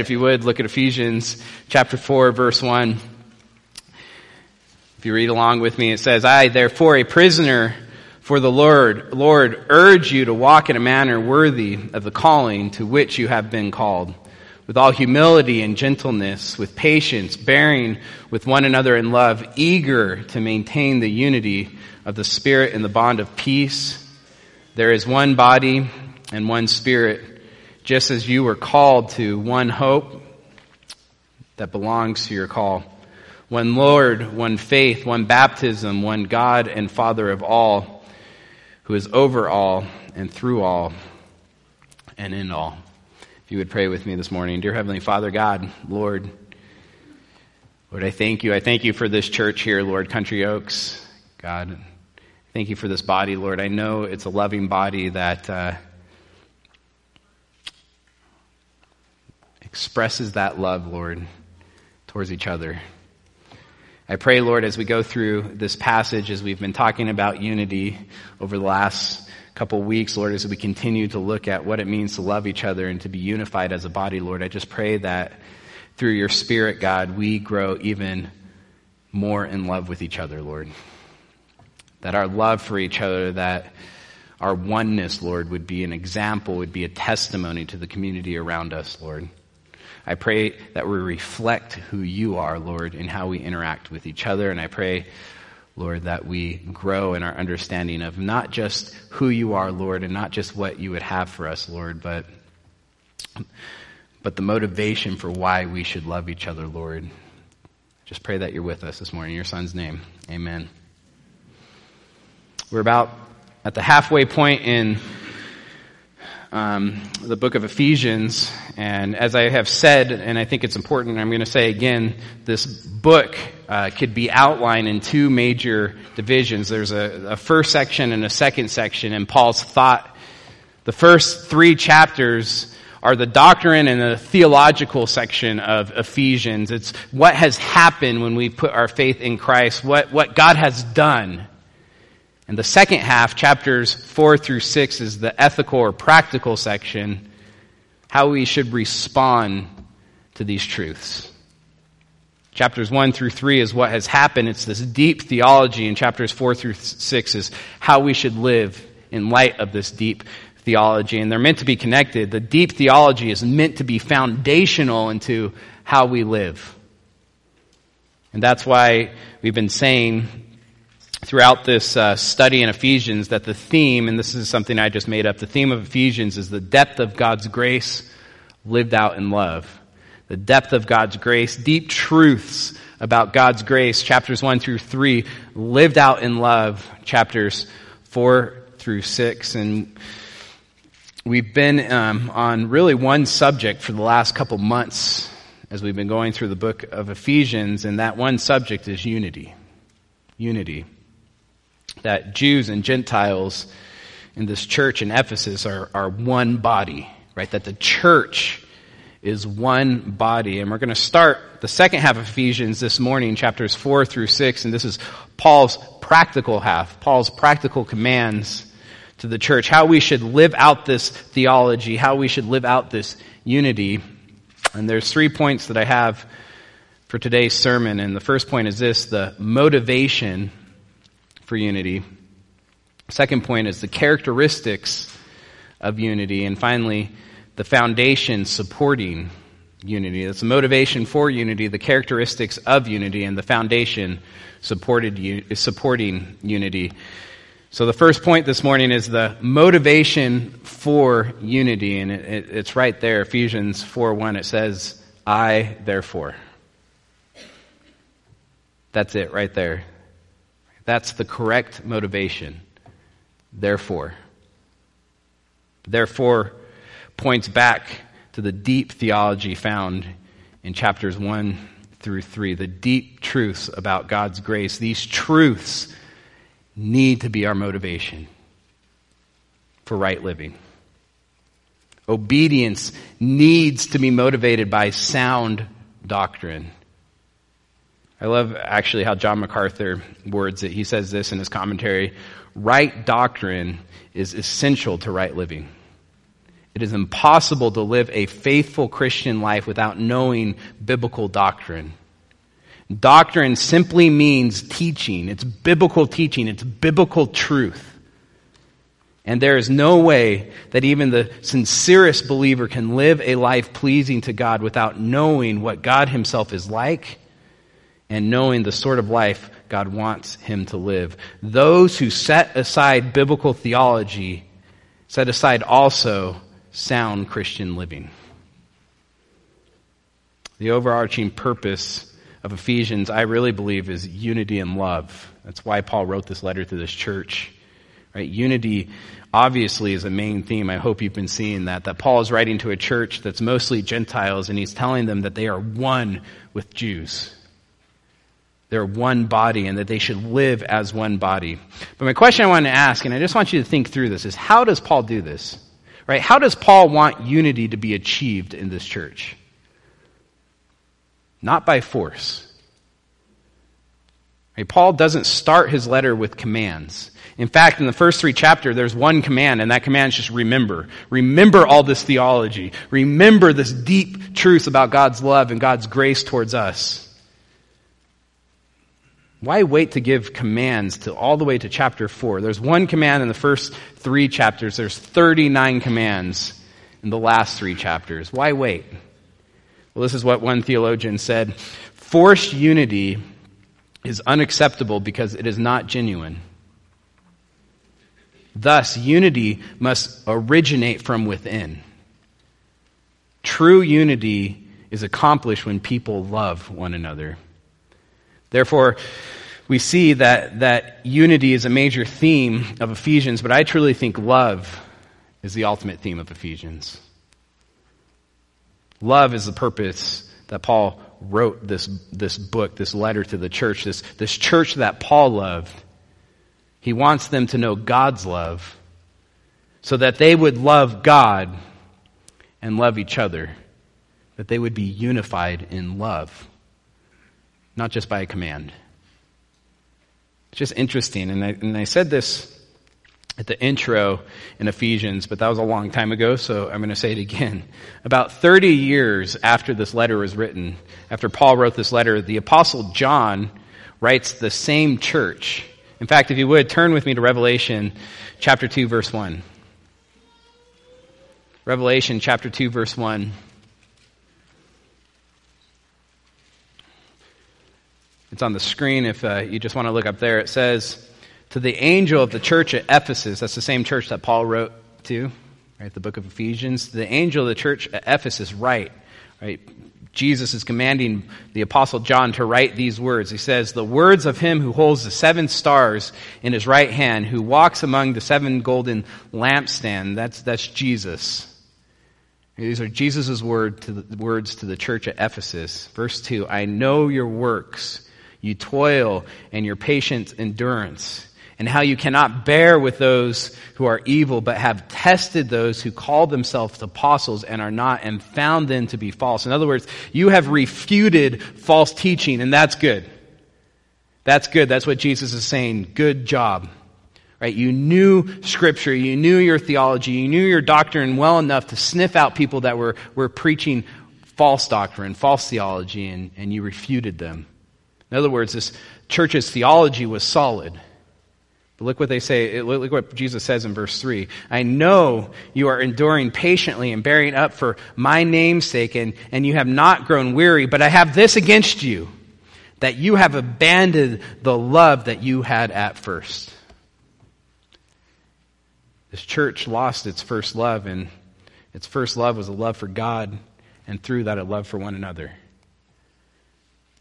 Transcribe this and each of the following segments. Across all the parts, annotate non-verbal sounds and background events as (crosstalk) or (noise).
If you would, look at Ephesians chapter 4, verse 1. If you read along with me, it says, I, therefore, a prisoner for the Lord, Lord, urge you to walk in a manner worthy of the calling to which you have been called, with all humility and gentleness, with patience, bearing with one another in love, eager to maintain the unity of the Spirit in the bond of peace. There is one body and one Spirit just as you were called to one hope that belongs to your call. One Lord, one faith, one baptism, one God and Father of all, who is over all and through all and in all. If you would pray with me this morning. Dear Heavenly Father, God, Lord, Lord, I thank you. I thank you for this church here, Lord, Country Oaks. God, thank you for this body, Lord. I know it's a loving body that uh, expresses that love, Lord, towards each other. I pray, Lord, as we go through this passage, as we've been talking about unity over the last couple weeks, Lord, as we continue to look at what it means to love each other and to be unified as a body, Lord, I just pray that through your Spirit, God, we grow even more in love with each other, Lord. That our love for each other, that our oneness, Lord, would be an example, would be a testimony to the community around us, Lord. I pray that we reflect who you are, Lord, in how we interact with each other. And I pray, Lord, that we grow in our understanding of not just who you are, Lord, and not just what you would have for us, Lord, but, but the motivation for why we should love each other, Lord. Just pray that you're with us this morning. In your son's name. Amen. We're about at the halfway point in um, the book of Ephesians. And as I have said, and I think it's important, I'm going to say again, this book uh, could be outlined in two major divisions. There's a, a first section and a second section, and Paul's thought. The first three chapters are the doctrine and the theological section of Ephesians. It's what has happened when we put our faith in Christ, what, what God has done and the second half, chapters 4 through 6, is the ethical or practical section, how we should respond to these truths. Chapters 1 through 3 is what has happened. It's this deep theology, and chapters 4 through 6 is how we should live in light of this deep theology. And they're meant to be connected. The deep theology is meant to be foundational into how we live. And that's why we've been saying throughout this uh, study in Ephesians that the theme, and this is something I just made up, the theme of Ephesians is the depth of God's grace lived out in love. The depth of God's grace, deep truths about God's grace, chapters 1 through 3, lived out in love, chapters 4 through 6. And we've been um, on really one subject for the last couple months as we've been going through the book of Ephesians, and that one subject is unity. Unity that Jews and Gentiles in this church in Ephesus are, are one body, right? That the church is one body. And we're going to start the second half of Ephesians this morning, chapters 4 through 6. And this is Paul's practical half, Paul's practical commands to the church, how we should live out this theology, how we should live out this unity. And there's three points that I have for today's sermon. And the first point is this the motivation for unity. Second point is the characteristics of unity. And finally, the foundation supporting unity. That's the motivation for unity, the characteristics of unity, and the foundation supported, supporting unity. So the first point this morning is the motivation for unity, and it, it, it's right there, Ephesians 4 1. It says, I therefore. That's it right there. That's the correct motivation. Therefore. Therefore points back to the deep theology found in chapters 1 through 3, the deep truths about God's grace. These truths need to be our motivation for right living. Obedience needs to be motivated by sound doctrine. I love actually how John MacArthur words it. He says this in his commentary right doctrine is essential to right living. It is impossible to live a faithful Christian life without knowing biblical doctrine. Doctrine simply means teaching. It's biblical teaching. It's biblical truth. And there is no way that even the sincerest believer can live a life pleasing to God without knowing what God Himself is like and knowing the sort of life God wants him to live. Those who set aside biblical theology set aside also sound Christian living. The overarching purpose of Ephesians, I really believe, is unity and love. That's why Paul wrote this letter to this church. Right? Unity obviously is a main theme. I hope you've been seeing that. That Paul is writing to a church that's mostly Gentiles and he's telling them that they are one with Jews. They're one body and that they should live as one body. But my question I want to ask, and I just want you to think through this, is how does Paul do this? Right? How does Paul want unity to be achieved in this church? Not by force. Right? Paul doesn't start his letter with commands. In fact, in the first three chapters, there's one command, and that command is just remember. Remember all this theology. Remember this deep truth about God's love and God's grace towards us. Why wait to give commands to all the way to chapter 4? There's one command in the first three chapters. There's 39 commands in the last three chapters. Why wait? Well, this is what one theologian said. Forced unity is unacceptable because it is not genuine. Thus, unity must originate from within. True unity is accomplished when people love one another. Therefore, we see that, that unity is a major theme of Ephesians, but I truly think love is the ultimate theme of Ephesians. Love is the purpose that Paul wrote this, this book, this letter to the church, this, this church that Paul loved. He wants them to know God's love so that they would love God and love each other, that they would be unified in love, not just by a command. It's just interesting. And I, and I said this at the intro in Ephesians, but that was a long time ago, so I'm going to say it again. About 30 years after this letter was written, after Paul wrote this letter, the Apostle John writes the same church. In fact, if you would, turn with me to Revelation chapter 2, verse 1. Revelation chapter 2, verse 1. It's on the screen if uh, you just want to look up there. It says, To the angel of the church at Ephesus, that's the same church that Paul wrote to, right? The book of Ephesians. The angel of the church at Ephesus, write, right? Jesus is commanding the apostle John to write these words. He says, The words of him who holds the seven stars in his right hand, who walks among the seven golden lampstands. That's, that's Jesus. These are Jesus' word to the, words to the church at Ephesus. Verse 2 I know your works you toil and your patient endurance, and how you cannot bear with those who are evil, but have tested those who call themselves apostles and are not, and found them to be false. In other words, you have refuted false teaching, and that's good. That's good. That's what Jesus is saying. Good job. Right? You knew scripture, you knew your theology, you knew your doctrine well enough to sniff out people that were, were preaching false doctrine, false theology, and, and you refuted them. In other words, this church's theology was solid. But look what they say. Look what Jesus says in verse 3. I know you are enduring patiently and bearing up for my name's sake, and, and you have not grown weary, but I have this against you, that you have abandoned the love that you had at first. This church lost its first love, and its first love was a love for God, and through that, a love for one another.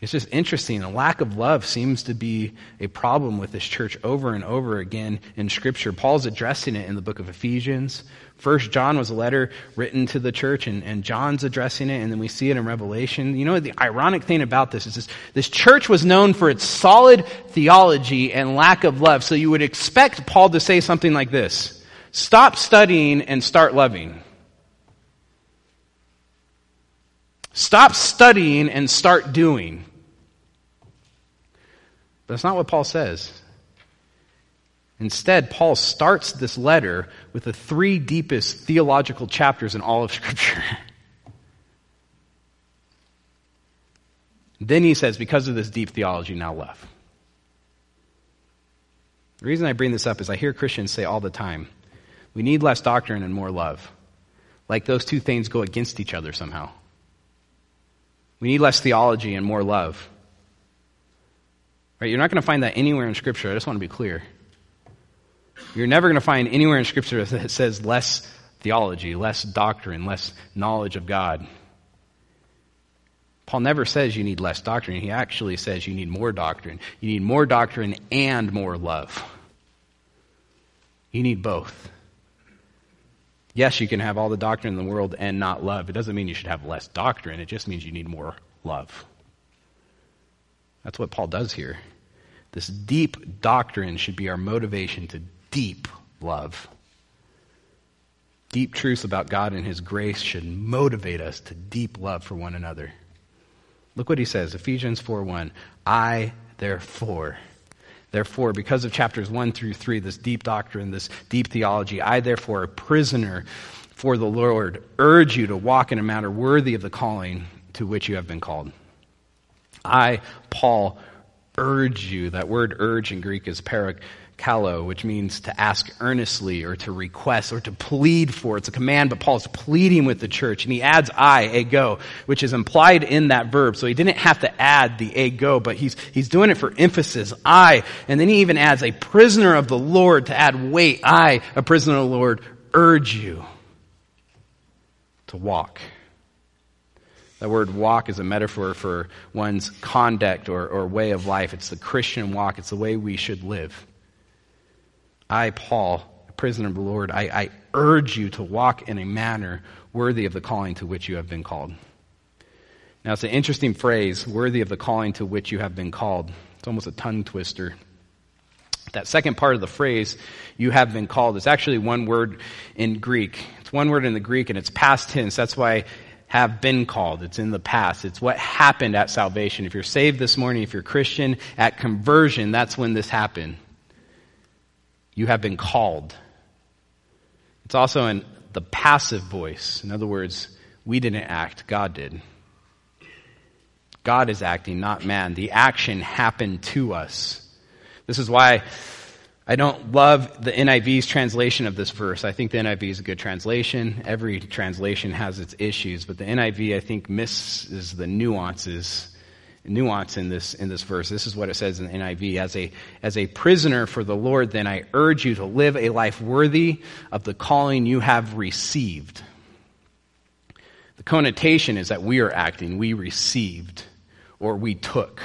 It's just interesting. A lack of love seems to be a problem with this church over and over again in Scripture. Paul's addressing it in the book of Ephesians. First John was a letter written to the church, and, and John's addressing it, and then we see it in Revelation. You know, the ironic thing about this is this, this church was known for its solid theology and lack of love. So you would expect Paul to say something like this Stop studying and start loving. Stop studying and start doing. But that's not what Paul says. Instead, Paul starts this letter with the three deepest theological chapters in all of Scripture. (laughs) then he says, because of this deep theology, now love. The reason I bring this up is I hear Christians say all the time, we need less doctrine and more love. Like those two things go against each other somehow. We need less theology and more love. Right? You're not going to find that anywhere in Scripture. I just want to be clear. You're never going to find anywhere in Scripture (laughs) that says less theology, less doctrine, less knowledge of God. Paul never says you need less doctrine. He actually says you need more doctrine. You need more doctrine and more love. You need both. Yes, you can have all the doctrine in the world and not love. It doesn't mean you should have less doctrine, it just means you need more love. That's what Paul does here. This deep doctrine should be our motivation to deep love. Deep truths about God and His grace should motivate us to deep love for one another. Look what he says Ephesians 4 1. I, therefore, Therefore, because of chapters 1 through 3, this deep doctrine, this deep theology, I, therefore, a prisoner for the Lord, urge you to walk in a manner worthy of the calling to which you have been called. I, Paul, urge you. That word urge in Greek is parak kallo, which means to ask earnestly or to request or to plead for. It's a command, but Paul's pleading with the church. And he adds I, ego, which is implied in that verb. So he didn't have to add the ego, but he's, he's doing it for emphasis. I. And then he even adds a prisoner of the Lord to add weight. I, a prisoner of the Lord, urge you to walk. That word walk is a metaphor for one's conduct or, or way of life. It's the Christian walk. It's the way we should live. I, Paul, a prisoner of the Lord, I, I urge you to walk in a manner worthy of the calling to which you have been called. Now, it's an interesting phrase, worthy of the calling to which you have been called. It's almost a tongue twister. That second part of the phrase, you have been called, is actually one word in Greek. It's one word in the Greek and it's past tense. That's why have been called. It's in the past. It's what happened at salvation. If you're saved this morning, if you're Christian, at conversion, that's when this happened. You have been called. It's also in the passive voice. In other words, we didn't act, God did. God is acting, not man. The action happened to us. This is why I don't love the NIV's translation of this verse. I think the NIV is a good translation. Every translation has its issues, but the NIV, I think, misses the nuances nuance in this, in this verse. This is what it says in the NIV. As a, as a prisoner for the Lord, then I urge you to live a life worthy of the calling you have received. The connotation is that we are acting, we received, or we took.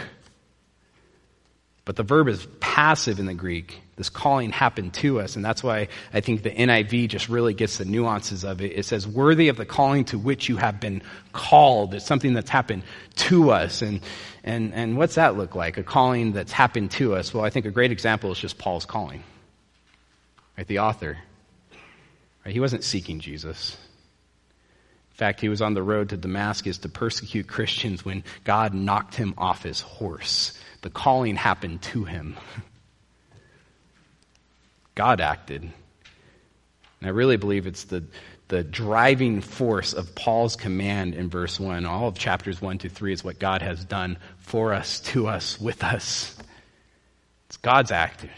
But the verb is passive in the Greek. This calling happened to us, and that's why I think the NIV just really gets the nuances of it. It says, worthy of the calling to which you have been called. It's something that's happened to us. And, and, and what's that look like? A calling that's happened to us? Well, I think a great example is just Paul's calling. Right? The author. Right? He wasn't seeking Jesus. In fact, he was on the road to Damascus to persecute Christians when God knocked him off his horse. The calling happened to him. (laughs) God acted. And I really believe it's the, the driving force of Paul's command in verse 1. All of chapters 1 to 3 is what God has done for us, to us, with us. It's God's action.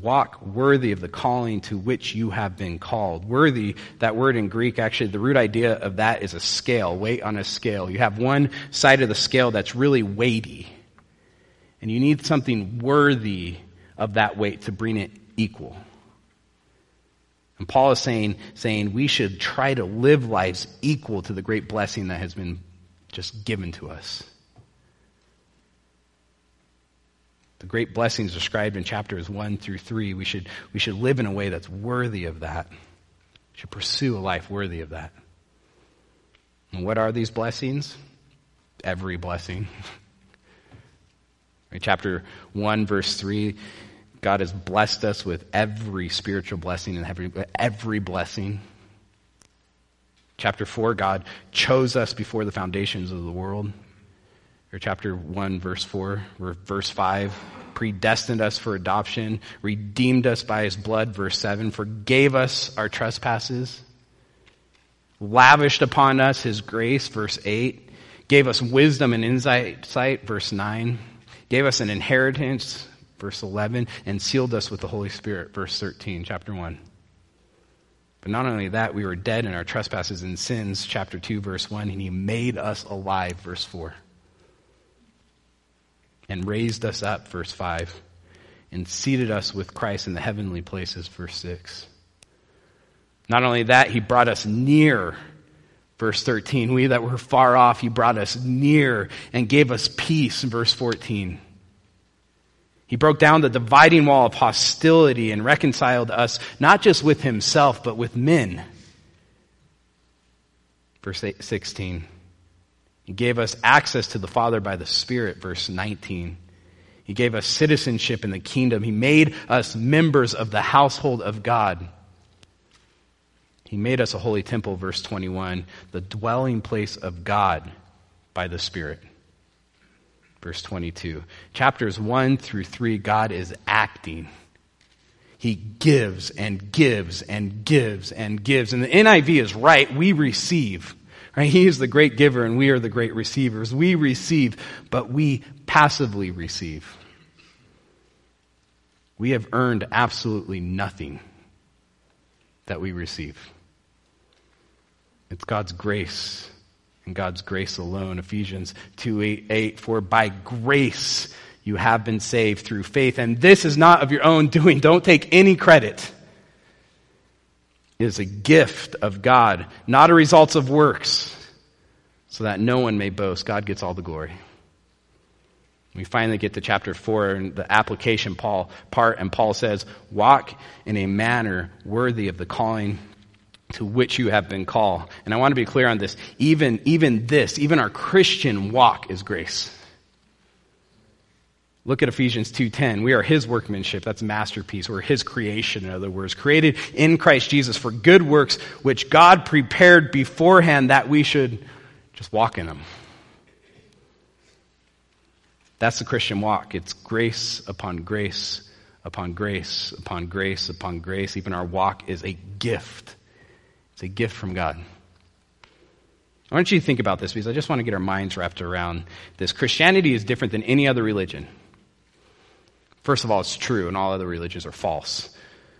Walk worthy of the calling to which you have been called. Worthy, that word in Greek, actually, the root idea of that is a scale, weight on a scale. You have one side of the scale that's really weighty, and you need something worthy of that weight to bring it equal. And Paul is saying, saying we should try to live lives equal to the great blessing that has been just given to us. The great blessings described in chapters 1 through 3, we should, we should live in a way that's worthy of that. We should pursue a life worthy of that. And what are these blessings? Every blessing. (laughs) Chapter 1, verse 3 God has blessed us with every spiritual blessing and every, every blessing. Chapter 4, God chose us before the foundations of the world. or chapter 1, verse 4, or verse 5, predestined us for adoption, redeemed us by his blood, verse 7, forgave us our trespasses, lavished upon us his grace, verse 8, gave us wisdom and insight, verse 9, gave us an inheritance, verse 11, and sealed us with the Holy Spirit, verse 13, chapter 1. But not only that, we were dead in our trespasses and sins, chapter 2, verse 1, and he made us alive, verse 4 and raised us up, verse 5, and seated us with Christ in the heavenly places, verse 6. Not only that, he brought us near, verse 13. We that were far off, he brought us near and gave us peace, verse 14. He broke down the dividing wall of hostility and reconciled us not just with himself, but with men. Verse 16. He gave us access to the Father by the Spirit, verse 19. He gave us citizenship in the kingdom. He made us members of the household of God. He made us a holy temple, verse 21, the dwelling place of God by the Spirit. Verse 22. Chapters 1 through 3, God is acting. He gives and gives and gives and gives. And the NIV is right. We receive. Right? He is the great giver and we are the great receivers. We receive, but we passively receive. We have earned absolutely nothing that we receive. It's God's grace and God's grace alone. Ephesians 2 8, 8 For by grace you have been saved through faith, and this is not of your own doing. Don't take any credit is a gift of God, not a result of works, so that no one may boast. God gets all the glory. We finally get to chapter 4 and the application Paul part, and Paul says, Walk in a manner worthy of the calling to which you have been called. And I want to be clear on this. Even, even this, even our Christian walk is grace. Look at Ephesians 2:10. We are his workmanship, that's masterpiece. We're his creation in other words, created in Christ Jesus for good works which God prepared beforehand that we should just walk in them. That's the Christian walk. It's grace upon grace upon grace upon grace upon grace. Even our walk is a gift. It's a gift from God. I want you to think about this because I just want to get our minds wrapped around this. Christianity is different than any other religion. First of all, it's true, and all other religions are false.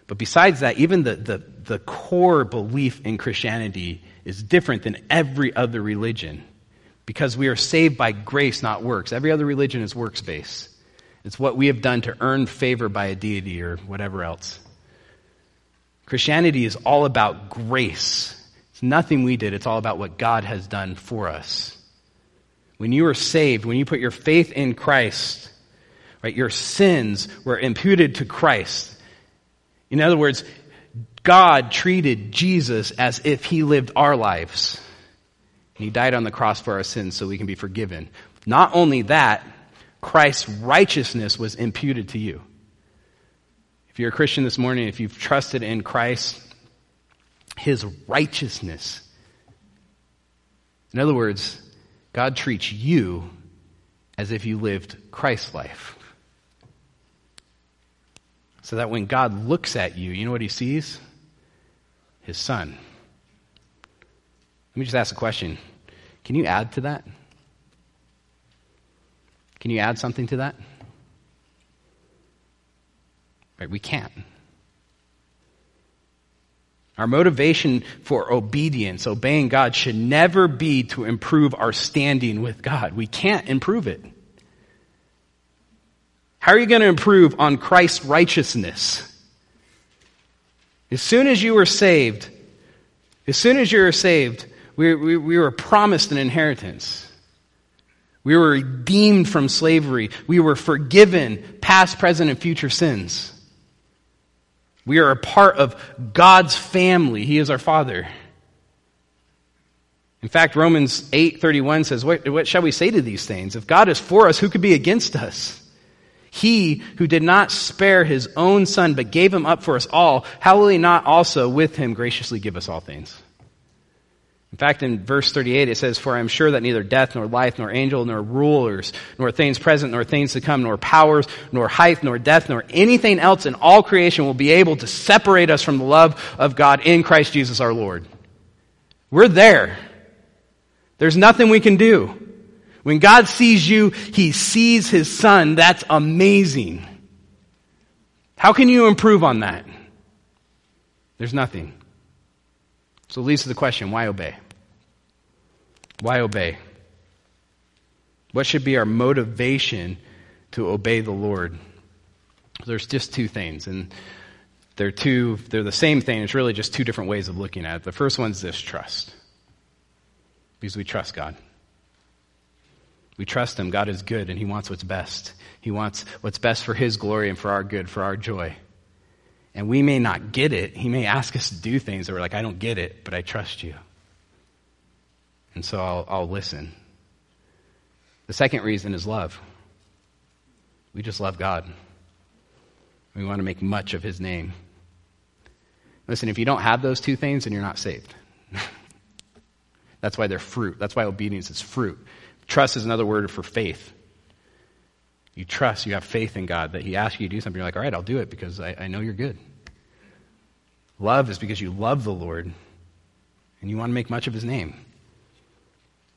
But besides that, even the, the, the core belief in Christianity is different than every other religion because we are saved by grace, not works. Every other religion is works based. It's what we have done to earn favor by a deity or whatever else. Christianity is all about grace. It's nothing we did, it's all about what God has done for us. When you are saved, when you put your faith in Christ, Right? Your sins were imputed to Christ. In other words, God treated Jesus as if he lived our lives. He died on the cross for our sins so we can be forgiven. Not only that, Christ's righteousness was imputed to you. If you're a Christian this morning, if you've trusted in Christ, his righteousness. In other words, God treats you as if you lived Christ's life. So that when God looks at you, you know what he sees? His son. Let me just ask a question. Can you add to that? Can you add something to that? Right, we can't. Our motivation for obedience, obeying God, should never be to improve our standing with God. We can't improve it. How are you going to improve on Christ's righteousness? As soon as you were saved, as soon as you were saved, we, we, we were promised an inheritance. We were redeemed from slavery. We were forgiven past, present, and future sins. We are a part of God's family. He is our Father. In fact, Romans 8:31 says, what, what shall we say to these things? If God is for us, who could be against us? He who did not spare his own son, but gave him up for us all, how will he not also with him graciously give us all things? In fact, in verse 38, it says, For I am sure that neither death, nor life, nor angel, nor rulers, nor things present, nor things to come, nor powers, nor height, nor depth, nor anything else in all creation will be able to separate us from the love of God in Christ Jesus our Lord. We're there. There's nothing we can do. When God sees you, He sees His Son. That's amazing. How can you improve on that? There's nothing. So it leads to the question why obey? Why obey? What should be our motivation to obey the Lord? There's just two things, and they're two, they're the same thing. It's really just two different ways of looking at it. The first one's this trust. Because we trust God. We trust Him. God is good and He wants what's best. He wants what's best for His glory and for our good, for our joy. And we may not get it. He may ask us to do things that we're like, I don't get it, but I trust you. And so I'll, I'll listen. The second reason is love. We just love God. We want to make much of His name. Listen, if you don't have those two things, then you're not saved. (laughs) That's why they're fruit. That's why obedience is fruit. Trust is another word for faith. You trust, you have faith in God that He asks you to do something. You're like, all right, I'll do it because I, I know you're good. Love is because you love the Lord and you want to make much of His name.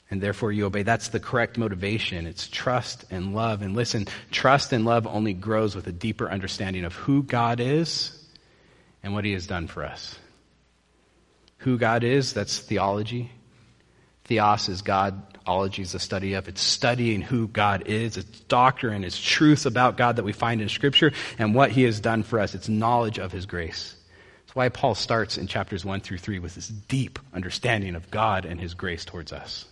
And therefore you obey. That's the correct motivation. It's trust and love. And listen, trust and love only grows with a deeper understanding of who God is and what He has done for us. Who God is, that's theology. Theos is God. Ology is the study of. It's studying who God is. It's doctrine. It's truth about God that we find in Scripture and what He has done for us. It's knowledge of His grace. That's why Paul starts in chapters 1 through 3 with this deep understanding of God and His grace towards us.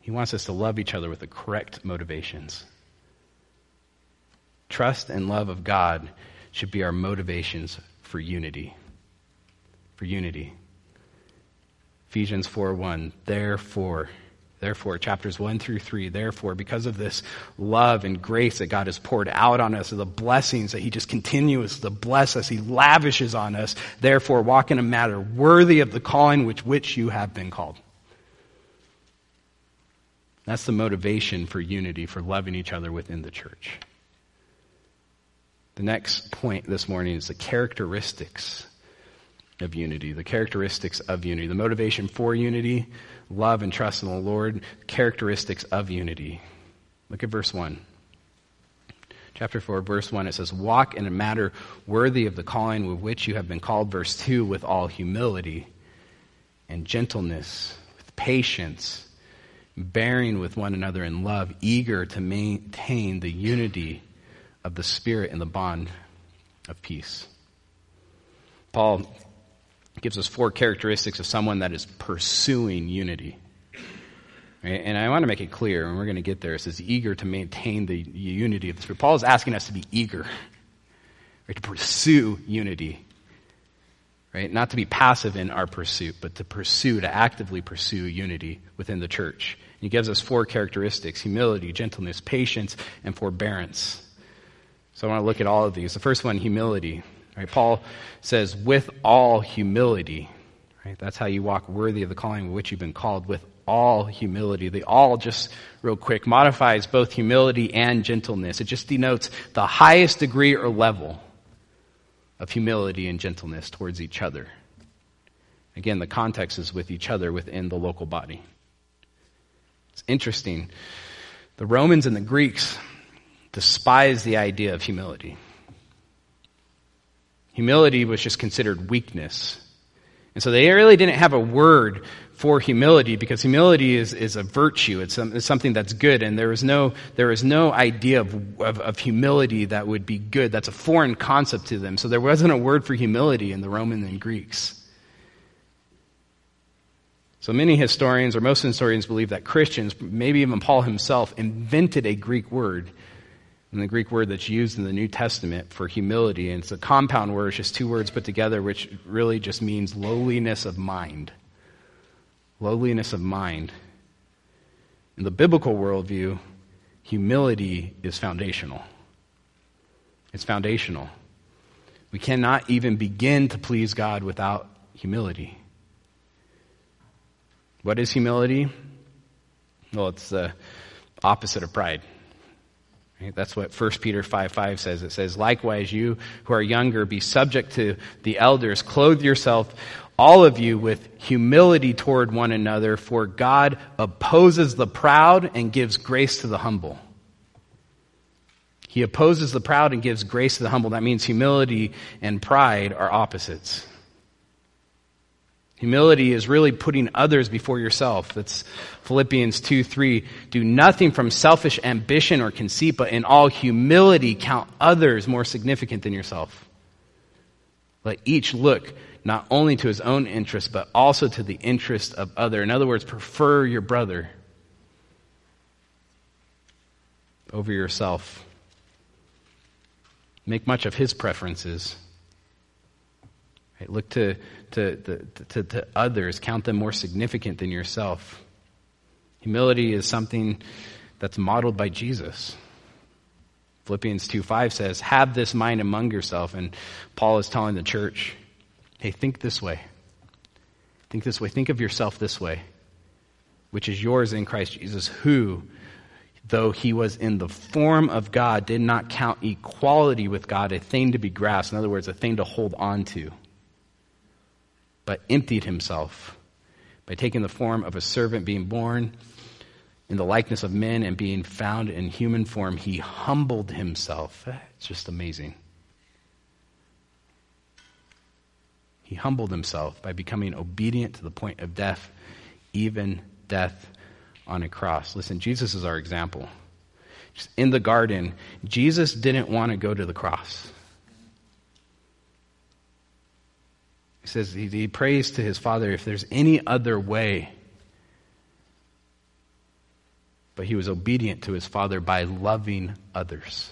He wants us to love each other with the correct motivations. Trust and love of God should be our motivations for unity. For unity. Ephesians 4 1. Therefore, therefore, chapters 1 through 3, therefore, because of this love and grace that God has poured out on us, the blessings that He just continues to bless us, He lavishes on us, therefore, walk in a manner worthy of the calling which which you have been called. That's the motivation for unity, for loving each other within the church. The next point this morning is the characteristics of unity, the characteristics of unity, the motivation for unity, love and trust in the Lord, characteristics of unity. Look at verse 1. Chapter 4, verse 1, it says, Walk in a manner worthy of the calling with which you have been called. Verse 2, with all humility and gentleness, with patience, bearing with one another in love, eager to maintain the unity of the Spirit in the bond of peace. Paul gives us four characteristics of someone that is pursuing unity. And I want to make it clear, and we're going to get there. It says eager to maintain the unity of the Spirit. Paul is asking us to be eager, right? to pursue unity. Right? Not to be passive in our pursuit, but to pursue, to actively pursue unity within the church. And He gives us four characteristics humility, gentleness, patience, and forbearance. So I want to look at all of these. The first one, humility. Right? Paul says, with all humility. Right? That's how you walk worthy of the calling with which you've been called, with all humility. The all, just real quick, modifies both humility and gentleness. It just denotes the highest degree or level of humility and gentleness towards each other. Again, the context is with each other within the local body. It's interesting. The Romans and the Greeks despise the idea of humility. Humility was just considered weakness. And so they really didn't have a word for humility because humility is, is a virtue. It's, some, it's something that's good. And there is no, there is no idea of, of, of humility that would be good. That's a foreign concept to them. So there wasn't a word for humility in the Roman and Greeks. So many historians, or most historians, believe that Christians, maybe even Paul himself, invented a Greek word the Greek word that's used in the New Testament for humility. And it's a compound word, it's just two words put together, which really just means lowliness of mind. Lowliness of mind. In the biblical worldview, humility is foundational. It's foundational. We cannot even begin to please God without humility. What is humility? Well, it's the opposite of pride. Right? That's what 1 Peter 5 5 says. It says, Likewise, you who are younger, be subject to the elders. Clothe yourself, all of you, with humility toward one another, for God opposes the proud and gives grace to the humble. He opposes the proud and gives grace to the humble. That means humility and pride are opposites. Humility is really putting others before yourself. That's Philippians 2 3. Do nothing from selfish ambition or conceit, but in all humility count others more significant than yourself. Let each look not only to his own interest, but also to the interest of other. In other words, prefer your brother over yourself. Make much of his preferences. Right? Look to, to, to, to, others, count them more significant than yourself. Humility is something that's modeled by Jesus. Philippians 2 5 says, Have this mind among yourself. And Paul is telling the church, Hey, think this way. Think this way. Think of yourself this way, which is yours in Christ Jesus, who, though he was in the form of God, did not count equality with God a thing to be grasped. In other words, a thing to hold on to but emptied himself by taking the form of a servant, being born in the likeness of men, and being found in human form. He humbled himself. It's just amazing. He humbled himself by becoming obedient to the point of death, even death on a cross. Listen, Jesus is our example. In the garden, Jesus didn't want to go to the cross. He says he, he prays to his father if there's any other way. But he was obedient to his father by loving others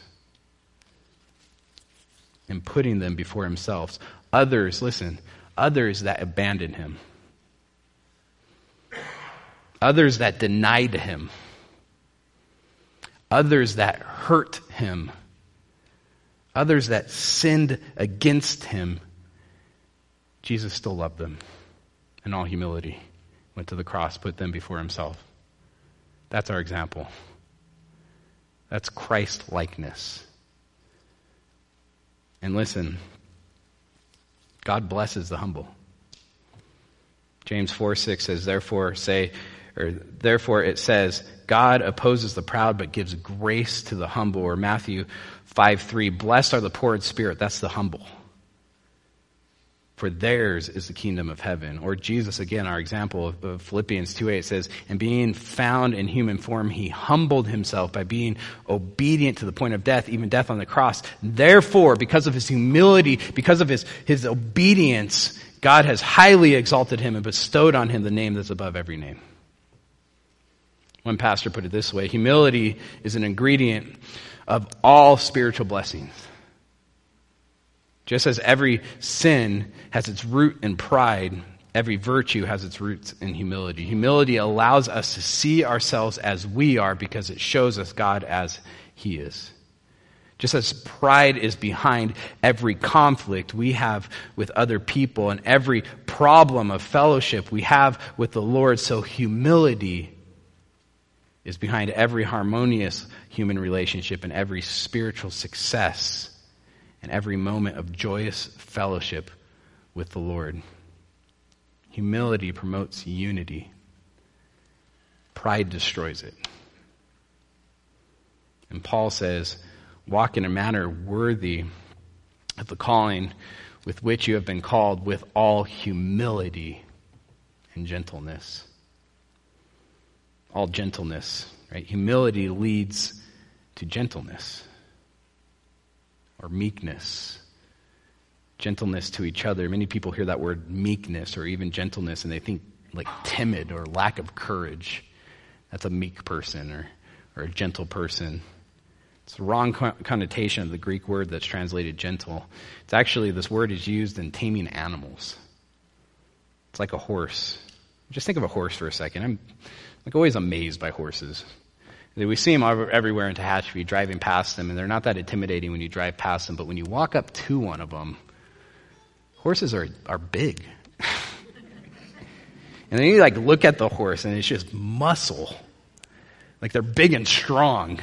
and putting them before himself. Others, listen, others that abandoned him, others that denied him, others that hurt him, others that sinned against him Jesus still loved them in all humility, went to the cross, put them before himself. That's our example. That's Christ likeness. And listen, God blesses the humble. James 4 6 says, Therefore, say, or therefore it says, God opposes the proud but gives grace to the humble. Or Matthew 5 3, Blessed are the poor in spirit. That's the humble for theirs is the kingdom of heaven. Or Jesus, again, our example of, Philippians 2 8 says, And being found in human form, he humbled himself by being obedient to the point of death, even death on the cross. Therefore, because of his humility, because of his, his obedience, God has highly exalted him and bestowed on him the name that's above every name. One pastor put it this way humility is an ingredient of all spiritual blessings. Just as every sin has its root in pride, every virtue has its roots in humility. Humility allows us to see ourselves as we are because it shows us God as He is. Just as pride is behind every conflict we have with other people and every problem of fellowship we have with the Lord, so humility is behind every harmonious human relationship and every spiritual success and every moment of joyous fellowship with the Lord. Humility promotes unity, pride destroys it. And Paul says, Walk in a manner worthy of the calling with which you have been called, with all humility and gentleness. All gentleness, right? Humility leads to gentleness or meekness, gentleness to each other. Many people hear that word meekness or even gentleness and they think like timid or lack of courage. That's a meek person or, or a gentle person. It's the wrong connotation of the Greek word that's translated gentle. It's actually, this word is used in taming animals. It's like a horse. Just think of a horse for a second. I'm like always amazed by horses. We see them everywhere in Tehachapi, driving past them, and they're not that intimidating when you drive past them, but when you walk up to one of them, horses are, are big. (laughs) And then you like look at the horse and it's just muscle. Like they're big and strong.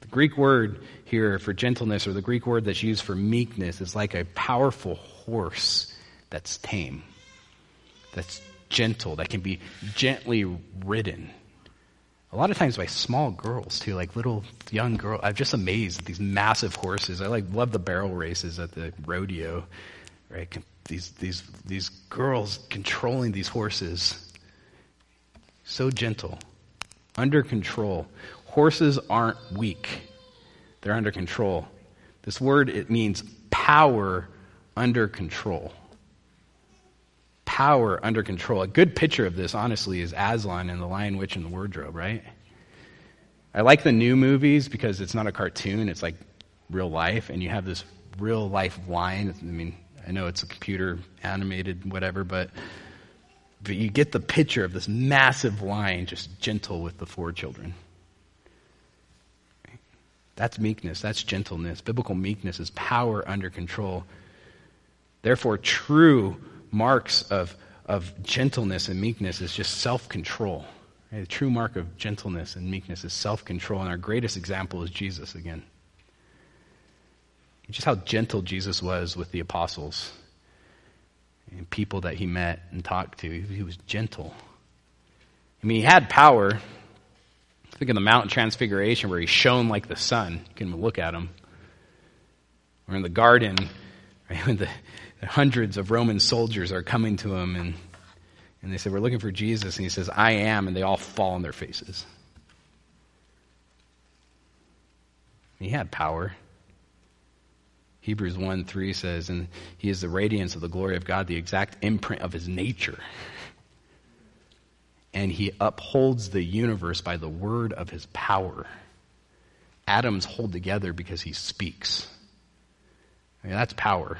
The Greek word here for gentleness, or the Greek word that's used for meekness, is like a powerful horse that's tame, that's gentle, that can be gently ridden. A lot of times by small girls too, like little young girls. I'm just amazed at these massive horses. I like love the barrel races at the rodeo, right? These these these girls controlling these horses. So gentle, under control. Horses aren't weak. They're under control. This word it means power under control power under control. A good picture of this, honestly, is Aslan in The Lion, Witch, and the Wardrobe, right? I like the new movies because it's not a cartoon, it's like real life, and you have this real life lion. I mean, I know it's a computer animated, whatever, but, but you get the picture of this massive lion just gentle with the four children. That's meekness. That's gentleness. Biblical meekness is power under control. Therefore, true marks of, of gentleness and meekness is just self control. Right? The true mark of gentleness and meekness is self control. And our greatest example is Jesus again. Just how gentle Jesus was with the apostles and people that he met and talked to. He was gentle. I mean, he had power. Think of the mountain transfiguration where he shone like the sun. You can look at him. Or in the garden, (laughs) right, when the, hundreds of Roman soldiers are coming to him and, and they say, We're looking for Jesus. And he says, I am. And they all fall on their faces. He had power. Hebrews 1 3 says, And he is the radiance of the glory of God, the exact imprint of his nature. And he upholds the universe by the word of his power. Atoms hold together because he speaks. I mean, that's power.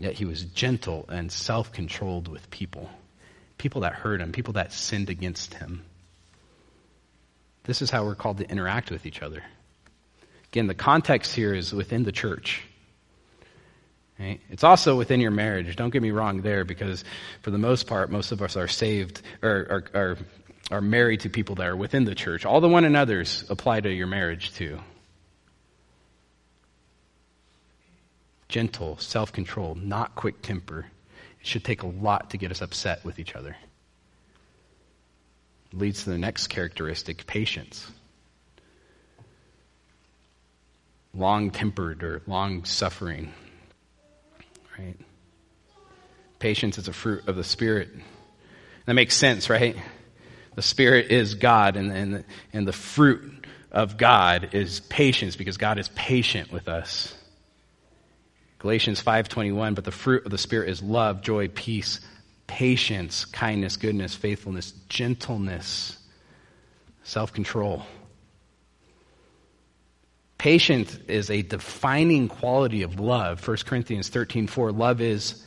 Yet he was gentle and self controlled with people. People that hurt him, people that sinned against him. This is how we're called to interact with each other. Again, the context here is within the church. Right? It's also within your marriage. Don't get me wrong there, because for the most part, most of us are saved or are, are, are married to people that are within the church. All the one another's apply to your marriage too. Gentle, self controlled, not quick temper. It should take a lot to get us upset with each other. Leads to the next characteristic patience. Long tempered or long suffering. Right? Patience is a fruit of the Spirit. That makes sense, right? The Spirit is God, and, and, and the fruit of God is patience because God is patient with us. Galatians 5:21, but the fruit of the spirit is love, joy, peace, patience, kindness, goodness, faithfulness, gentleness, self-control. Patience is a defining quality of love. 1 Corinthians 13:4, love is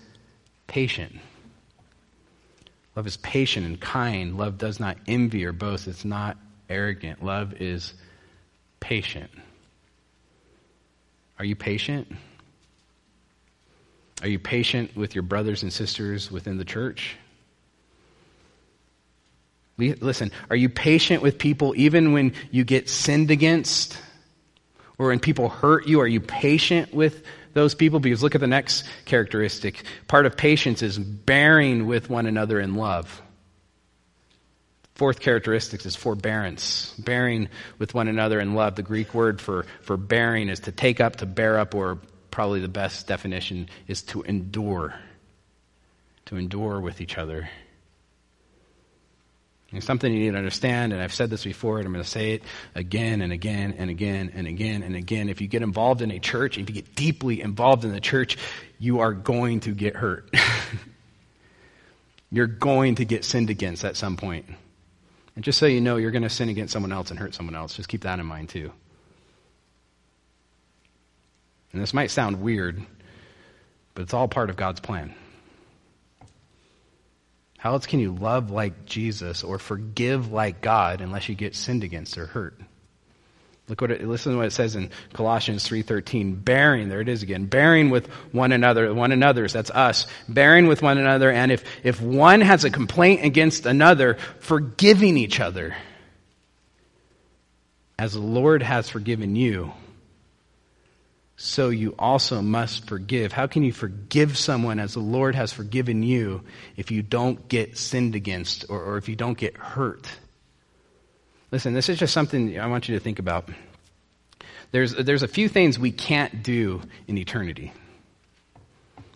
patient. Love is patient and kind. Love does not envy or boast. It's not arrogant. Love is patient. Are you patient? Are you patient with your brothers and sisters within the church? Listen, are you patient with people even when you get sinned against? Or when people hurt you, are you patient with those people? Because look at the next characteristic. Part of patience is bearing with one another in love. Fourth characteristic is forbearance, bearing with one another in love. The Greek word for, for bearing is to take up, to bear up, or probably the best definition is to endure, to endure with each other. It's something you need to understand, and I've said this before, and I'm going to say it again and again and again and again and again. If you get involved in a church, if you get deeply involved in the church, you are going to get hurt. (laughs) you're going to get sinned against at some point. And just so you know, you're going to sin against someone else and hurt someone else. Just keep that in mind, too. And this might sound weird, but it's all part of God's plan. How else can you love like Jesus or forgive like God unless you get sinned against or hurt? Look what it, listen to what it says in Colossians 3:13. Bearing, there it is again. Bearing with one another, one another's, that's us. Bearing with one another, and if, if one has a complaint against another, forgiving each other. As the Lord has forgiven you, so you also must forgive. How can you forgive someone as the Lord has forgiven you if you don't get sinned against or, or if you don't get hurt? Listen, this is just something I want you to think about. There's, there's a few things we can't do in eternity.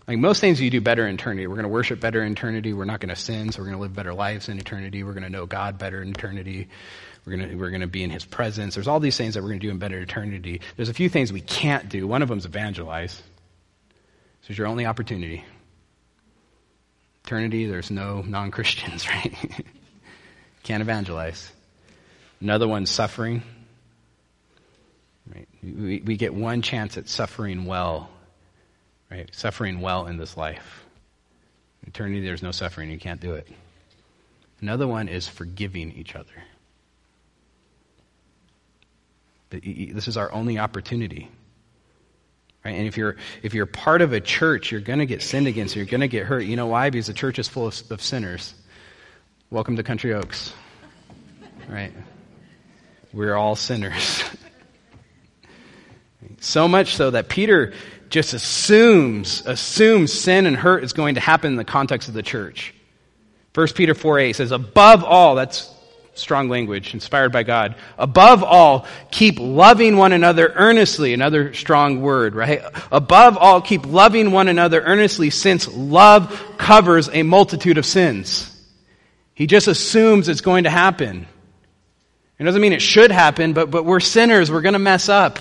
Like most things you do better in eternity. We're going to worship better in eternity. We're not going to sin, so we're going to live better lives in eternity. We're going to know God better in eternity. We're going we're to be in His presence. There's all these things that we're going to do in better eternity. There's a few things we can't do. One of them is evangelize. This is your only opportunity. Eternity, there's no non Christians, (laughs) right? can't evangelize. Another one's suffering. Right? We, we get one chance at suffering well, right? Suffering well in this life. Eternity, there's no suffering. You can't do it. Another one is forgiving each other. This is our only opportunity. Right? And if you're, if you're part of a church, you're going to get sinned against. You're going to get hurt. You know why? Because the church is full of, of sinners. Welcome to Country Oaks. Right? We're all sinners. (laughs) so much so that Peter just assumes, assumes sin and hurt is going to happen in the context of the church. 1 Peter 4 8 says, above all, that's strong language, inspired by God. Above all, keep loving one another earnestly. Another strong word, right? Above all, keep loving one another earnestly since love covers a multitude of sins. He just assumes it's going to happen. It doesn't mean it should happen, but, but we're sinners. We're going to mess up.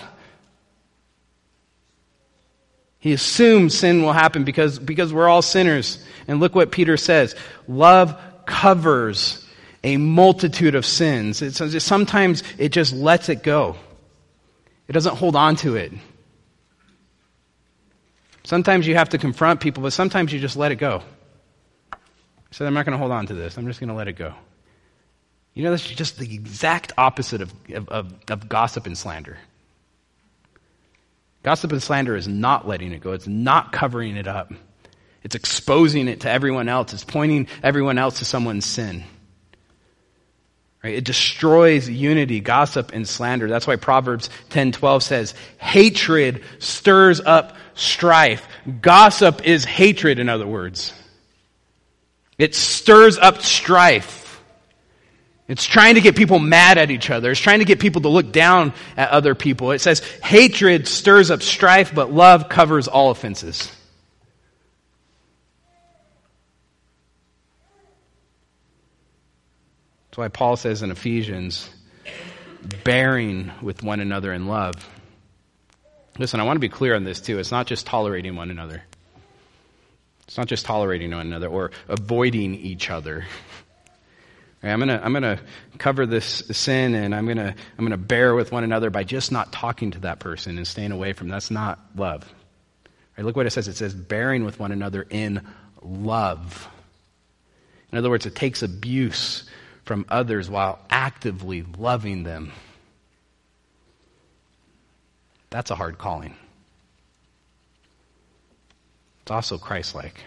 He assumes sin will happen because, because we're all sinners. And look what Peter says. Love covers a multitude of sins. It's, sometimes it just lets it go. It doesn't hold on to it. Sometimes you have to confront people, but sometimes you just let it go. So I'm not going to hold on to this. I'm just going to let it go. You know, that's just the exact opposite of, of, of, gossip and slander. Gossip and slander is not letting it go, it's not covering it up, it's exposing it to everyone else, it's pointing everyone else to someone's sin. Right? It destroys unity, gossip, and slander. That's why Proverbs 10:12 says, "Hatred stirs up strife." Gossip is hatred in other words. It stirs up strife. It's trying to get people mad at each other. It's trying to get people to look down at other people. It says, hatred stirs up strife, but love covers all offenses. That's why Paul says in Ephesians, bearing with one another in love. Listen, I want to be clear on this too. It's not just tolerating one another. It's not just tolerating one another or avoiding each other. (laughs) I'm gonna, I'm gonna cover this sin and I'm gonna, I'm gonna bear with one another by just not talking to that person and staying away from them. That's not love. Right, look what it says. It says bearing with one another in love. In other words, it takes abuse from others while actively loving them. That's a hard calling. It's also Christ like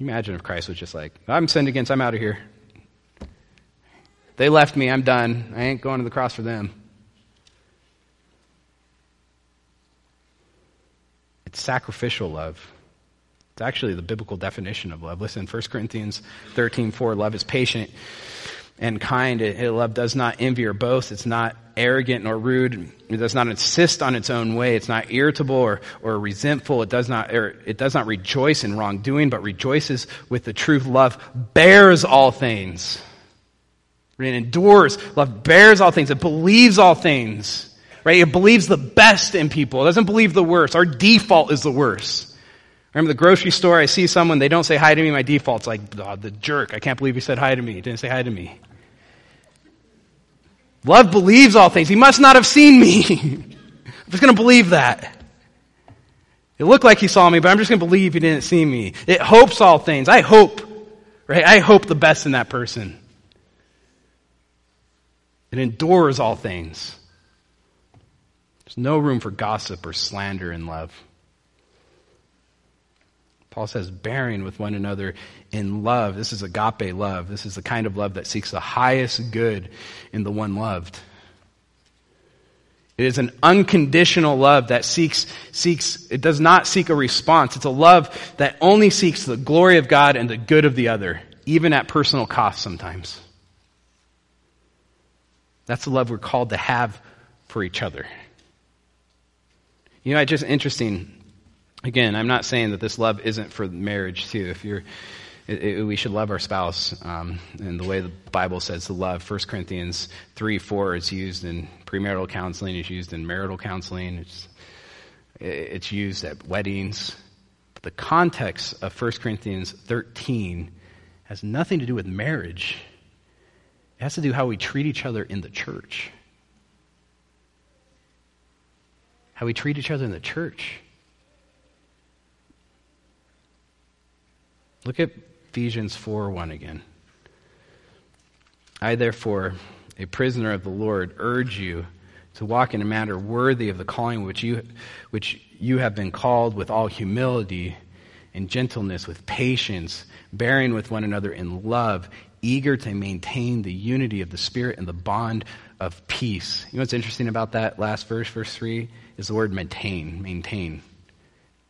imagine if Christ was just like, I'm sinned against, I'm out of here. They left me, I'm done. I ain't going to the cross for them. It's sacrificial love. It's actually the biblical definition of love. Listen, 1 Corinthians 13 4, love is patient and kind. It, it, love does not envy or boast. It's not arrogant nor rude. It does not insist on its own way. It's not irritable or, or resentful. It does not, it does not rejoice in wrongdoing, but rejoices with the truth. Love bears all things. It endures. Love bears all things. It believes all things. Right? It believes the best in people. It doesn't believe the worst. Our default is the worst. Remember the grocery store, I see someone, they don't say hi to me, my default's like, oh, the jerk, I can't believe he said hi to me. He didn't say hi to me. Love believes all things. He must not have seen me. (laughs) I'm just going to believe that. It looked like he saw me, but I'm just going to believe he didn't see me. It hopes all things. I hope, right? I hope the best in that person. It endures all things. There's no room for gossip or slander in love. Paul says, bearing with one another in love. This is agape love. This is the kind of love that seeks the highest good in the one loved. It is an unconditional love that seeks, seeks, it does not seek a response. It's a love that only seeks the glory of God and the good of the other, even at personal cost sometimes. That's the love we're called to have for each other. You know, it's just interesting. Again, I'm not saying that this love isn't for marriage too. If you're, it, it, we should love our spouse um, and the way the Bible says to love. 1 Corinthians 3 4 is used in premarital counseling, it's used in marital counseling, it's, it's used at weddings. But the context of 1 Corinthians 13 has nothing to do with marriage, it has to do how we treat each other in the church. how we treat each other in the church. Look at Ephesians 4 1 again. I, therefore, a prisoner of the Lord, urge you to walk in a manner worthy of the calling which you, which you have been called with all humility and gentleness, with patience, bearing with one another in love, eager to maintain the unity of the Spirit and the bond of peace. You know what's interesting about that last verse, verse 3? is the word maintain, maintain.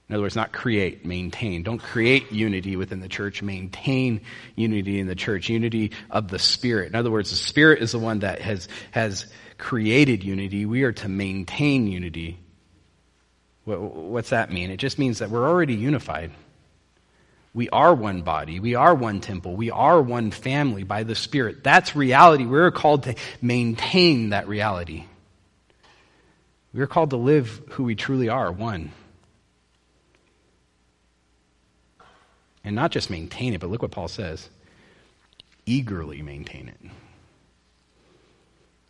In other words, not create, maintain. Don't create unity within the church, maintain unity in the church, unity of the Spirit. In other words, the Spirit is the one that has, has created unity. We are to maintain unity. What, what's that mean? It just means that we're already unified. We are one body. We are one temple. We are one family by the Spirit. That's reality. We're called to maintain that reality. We are called to live who we truly are, one. And not just maintain it, but look what Paul says eagerly maintain it.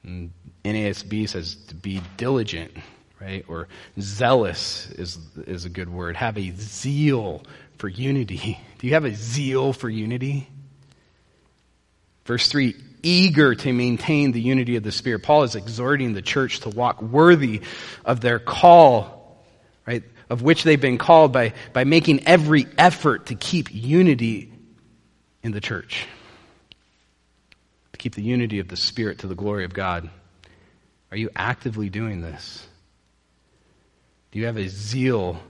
And NASB says to be diligent, right? Or zealous is, is a good word. Have a zeal for unity. (laughs) Do you have a zeal for unity? Verse 3 eager to maintain the unity of the Spirit. Paul is exhorting the church to walk worthy of their call, right? Of which they've been called by, by making every effort to keep unity in the church. To keep the unity of the Spirit to the glory of God. Are you actively doing this? Do you have a zeal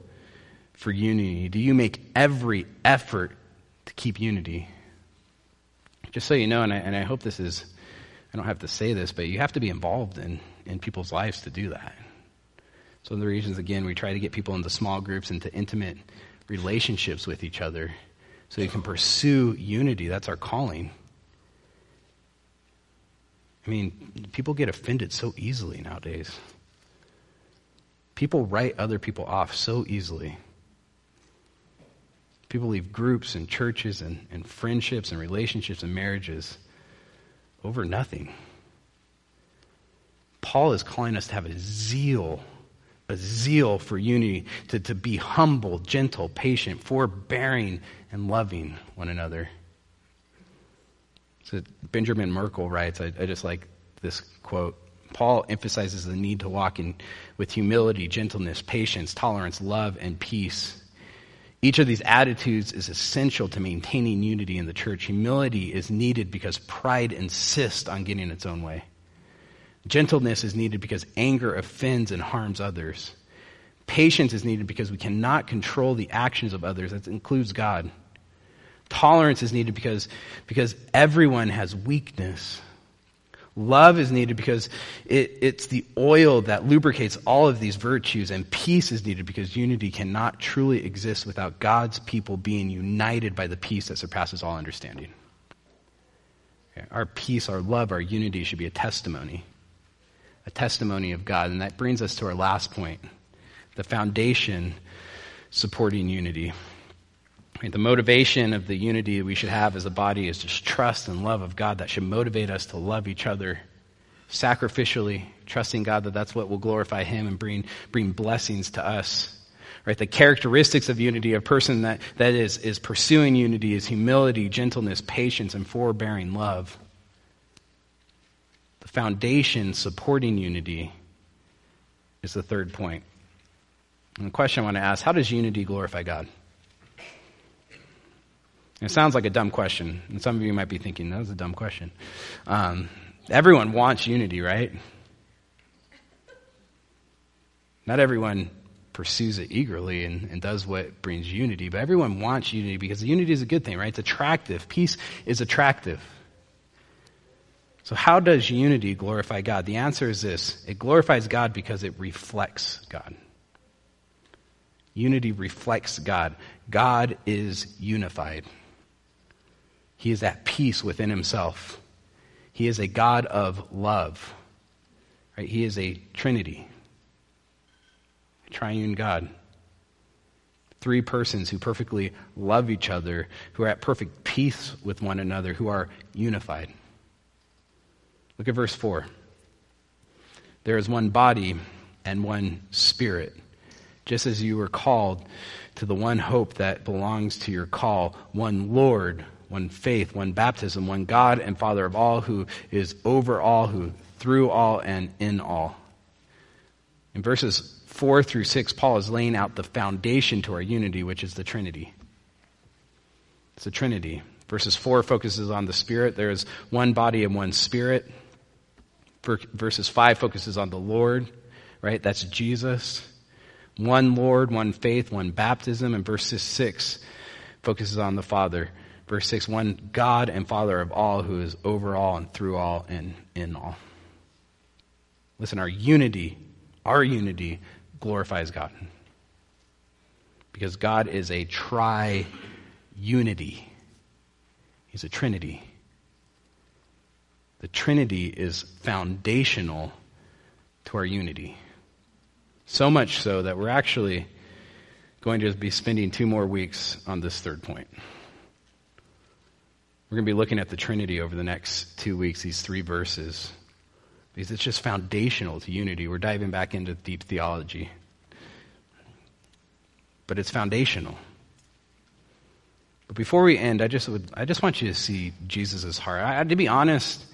for unity? Do you make every effort to keep unity? Just so you know, and I, and I hope this is, I don't have to say this, but you have to be involved in, in people's lives to do that. So, one of the reasons, again, we try to get people into small groups, into intimate relationships with each other, so you can pursue unity. That's our calling. I mean, people get offended so easily nowadays. People write other people off so easily. People leave groups and churches and, and friendships and relationships and marriages over nothing. Paul is calling us to have a zeal, a zeal for unity, to, to be humble, gentle, patient, forbearing, and loving one another. So Benjamin Merkle writes, I, I just like this quote. Paul emphasizes the need to walk in with humility, gentleness, patience, tolerance, love, and peace each of these attitudes is essential to maintaining unity in the church. Humility is needed because pride insists on getting its own way. Gentleness is needed because anger offends and harms others. Patience is needed because we cannot control the actions of others. That includes God. Tolerance is needed because, because everyone has weakness. Love is needed because it, it's the oil that lubricates all of these virtues, and peace is needed because unity cannot truly exist without God's people being united by the peace that surpasses all understanding. Our peace, our love, our unity should be a testimony, a testimony of God. And that brings us to our last point the foundation supporting unity. The motivation of the unity we should have as a body is just trust and love of God that should motivate us to love each other sacrificially, trusting God that that's what will glorify Him and bring, bring blessings to us. Right? The characteristics of unity, a person that, that is, is pursuing unity is humility, gentleness, patience, and forbearing love. Foundation supporting unity is the third point. And the question I want to ask how does unity glorify God? It sounds like a dumb question, and some of you might be thinking, that was a dumb question. Um, everyone wants unity, right? Not everyone pursues it eagerly and, and, does what brings unity, but everyone wants unity because unity is a good thing, right? It's attractive. Peace is attractive. So, how does unity glorify God? The answer is this it glorifies God because it reflects God. Unity reflects God. God is unified. He is at peace within himself. He is a God of love. Right? He is a Trinity. A triune God. Three persons who perfectly love each other, who are at perfect peace with one another, who are unified. Look at verse 4. There is one body and one spirit, just as you were called to the one hope that belongs to your call, one Lord one faith, one baptism, one God and Father of all, who is over all, who through all and in all. In verses 4 through 6, Paul is laying out the foundation to our unity, which is the Trinity. It's the Trinity. Verses 4 focuses on the Spirit. There is one body and one Spirit. Verses 5 focuses on the Lord, right? That's Jesus. One Lord, one faith, one baptism. And verse 6 focuses on the Father. Verse 6 one God and Father of all, who is over all and through all and in all. Listen, our unity, our unity glorifies God. Because God is a tri unity, He's a Trinity. The Trinity is foundational to our unity. So much so that we're actually going to be spending two more weeks on this third point. We're going to be looking at the Trinity over the next two weeks, these three verses, because it's just foundational to unity. We're diving back into deep theology. But it's foundational. But before we end, I just, would, I just want you to see Jesus' heart. I, to be honest,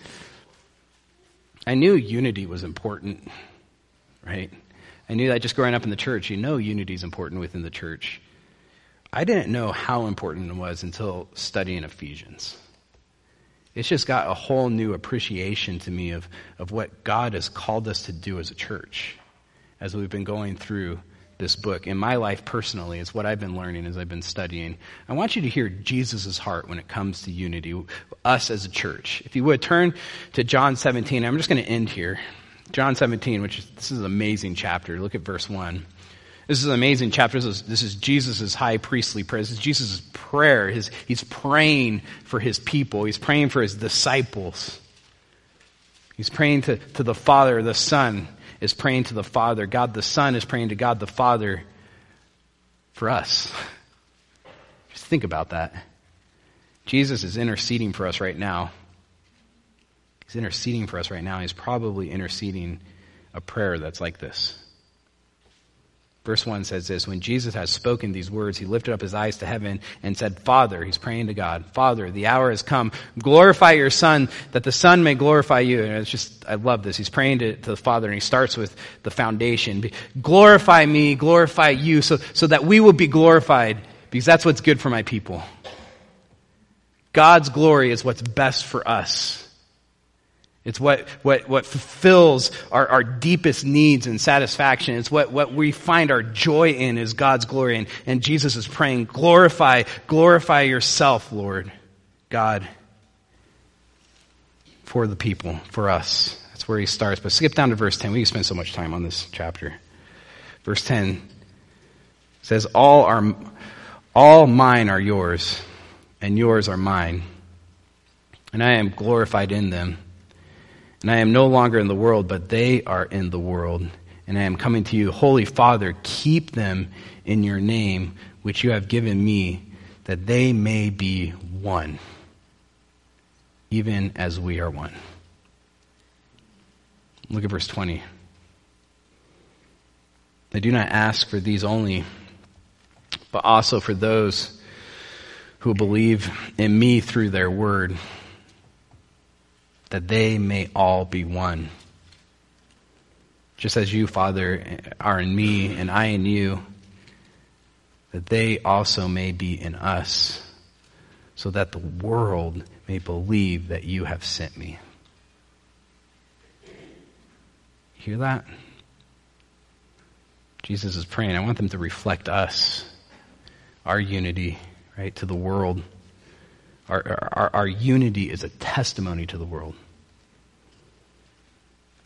I knew unity was important, right? I knew that just growing up in the church, you know unity is important within the church. I didn't know how important it was until studying Ephesians it's just got a whole new appreciation to me of, of what God has called us to do as a church as we've been going through this book. In my life personally, is what I've been learning as I've been studying. I want you to hear Jesus' heart when it comes to unity, us as a church. If you would turn to John 17, I'm just going to end here. John 17, which is, this is an amazing chapter. Look at verse 1. This is an amazing chapter. This is, this is Jesus' high priestly prayer. This is Jesus' prayer. His, he's praying for his people. He's praying for his disciples. He's praying to, to the Father. The Son is praying to the Father. God the Son is praying to God the Father for us. Just think about that. Jesus is interceding for us right now. He's interceding for us right now. He's probably interceding a prayer that's like this. Verse 1 says this When Jesus had spoken these words, he lifted up his eyes to heaven and said, Father, he's praying to God, Father, the hour has come. Glorify your Son, that the Son may glorify you. And it's just, I love this. He's praying to, to the Father, and he starts with the foundation. Glorify me, glorify you, so, so that we will be glorified, because that's what's good for my people. God's glory is what's best for us. It's what, what, what fulfills our, our deepest needs and satisfaction. It's what, what we find our joy in is God's glory. And, and Jesus is praying, glorify, glorify yourself, Lord, God, for the people, for us. That's where he starts. But skip down to verse 10. We can spend so much time on this chapter. Verse 10 says, All are, all mine are yours, and yours are mine. And I am glorified in them. And I am no longer in the world, but they are in the world. And I am coming to you. Holy Father, keep them in your name, which you have given me, that they may be one, even as we are one. Look at verse 20. I do not ask for these only, but also for those who believe in me through their word that they may all be one. Just as you, Father, are in me and I in you, that they also may be in us, so that the world may believe that you have sent me. Hear that? Jesus is praying. I want them to reflect us, our unity, right, to the world. Our, our, our unity is a testimony to the world.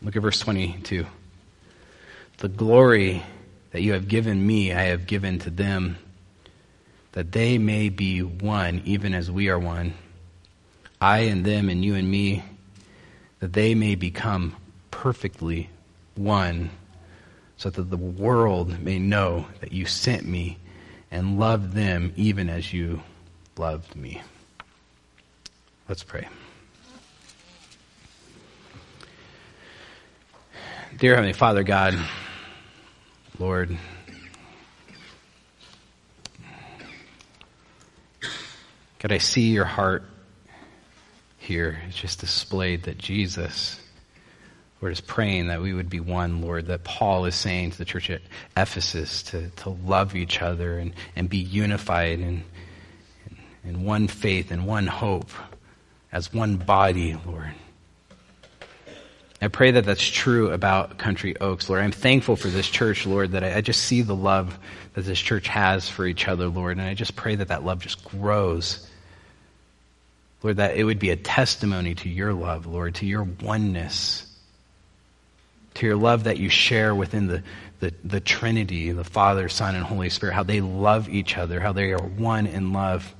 Look at verse 22. The glory that you have given me, I have given to them, that they may be one, even as we are one. I and them, and you and me, that they may become perfectly one, so that the world may know that you sent me and loved them even as you loved me. Let's pray. Dear Heavenly Father, God, Lord, God, I see your heart here. It's just displayed that Jesus, Lord, is praying that we would be one, Lord, that Paul is saying to the church at Ephesus to, to love each other and, and be unified in, in, in one faith and one hope as one body, Lord. I pray that that's true about Country Oaks, Lord. I'm thankful for this church, Lord, that I, I, just see the love that this church has for each other, Lord, and I just pray that that love just grows. Lord, that it would be a testimony to your love, Lord, to your oneness, to your love that you share within the, the, the Trinity, the Father, Son, and Holy Spirit, how they love each other, how they are one in love.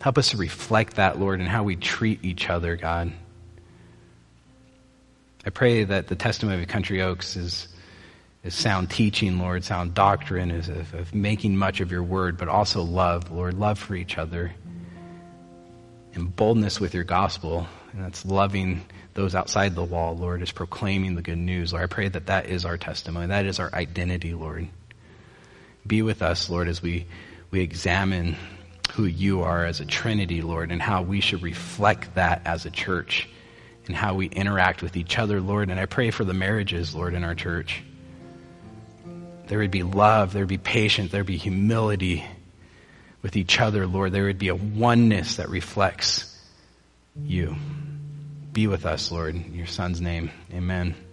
Help us to reflect that, Lord, in how we treat each other, God. I pray that the testimony of Country Oaks is, is sound teaching, Lord, sound doctrine, is of, of making much of your word, but also love, Lord, love for each other, and boldness with your gospel. And that's loving those outside the wall, Lord, is proclaiming the good news. Lord, I pray that that is our testimony. That is our identity, Lord. Be with us, Lord, as we, we examine who you are as a Trinity, Lord, and how we should reflect that as a church and how we interact with each other, Lord. And I pray for the marriages, Lord, in our church. There would be love, there would be patience, there would be humility with each other, Lord. There would be a oneness that reflects you. Be with us, Lord. In your son's name. Amen.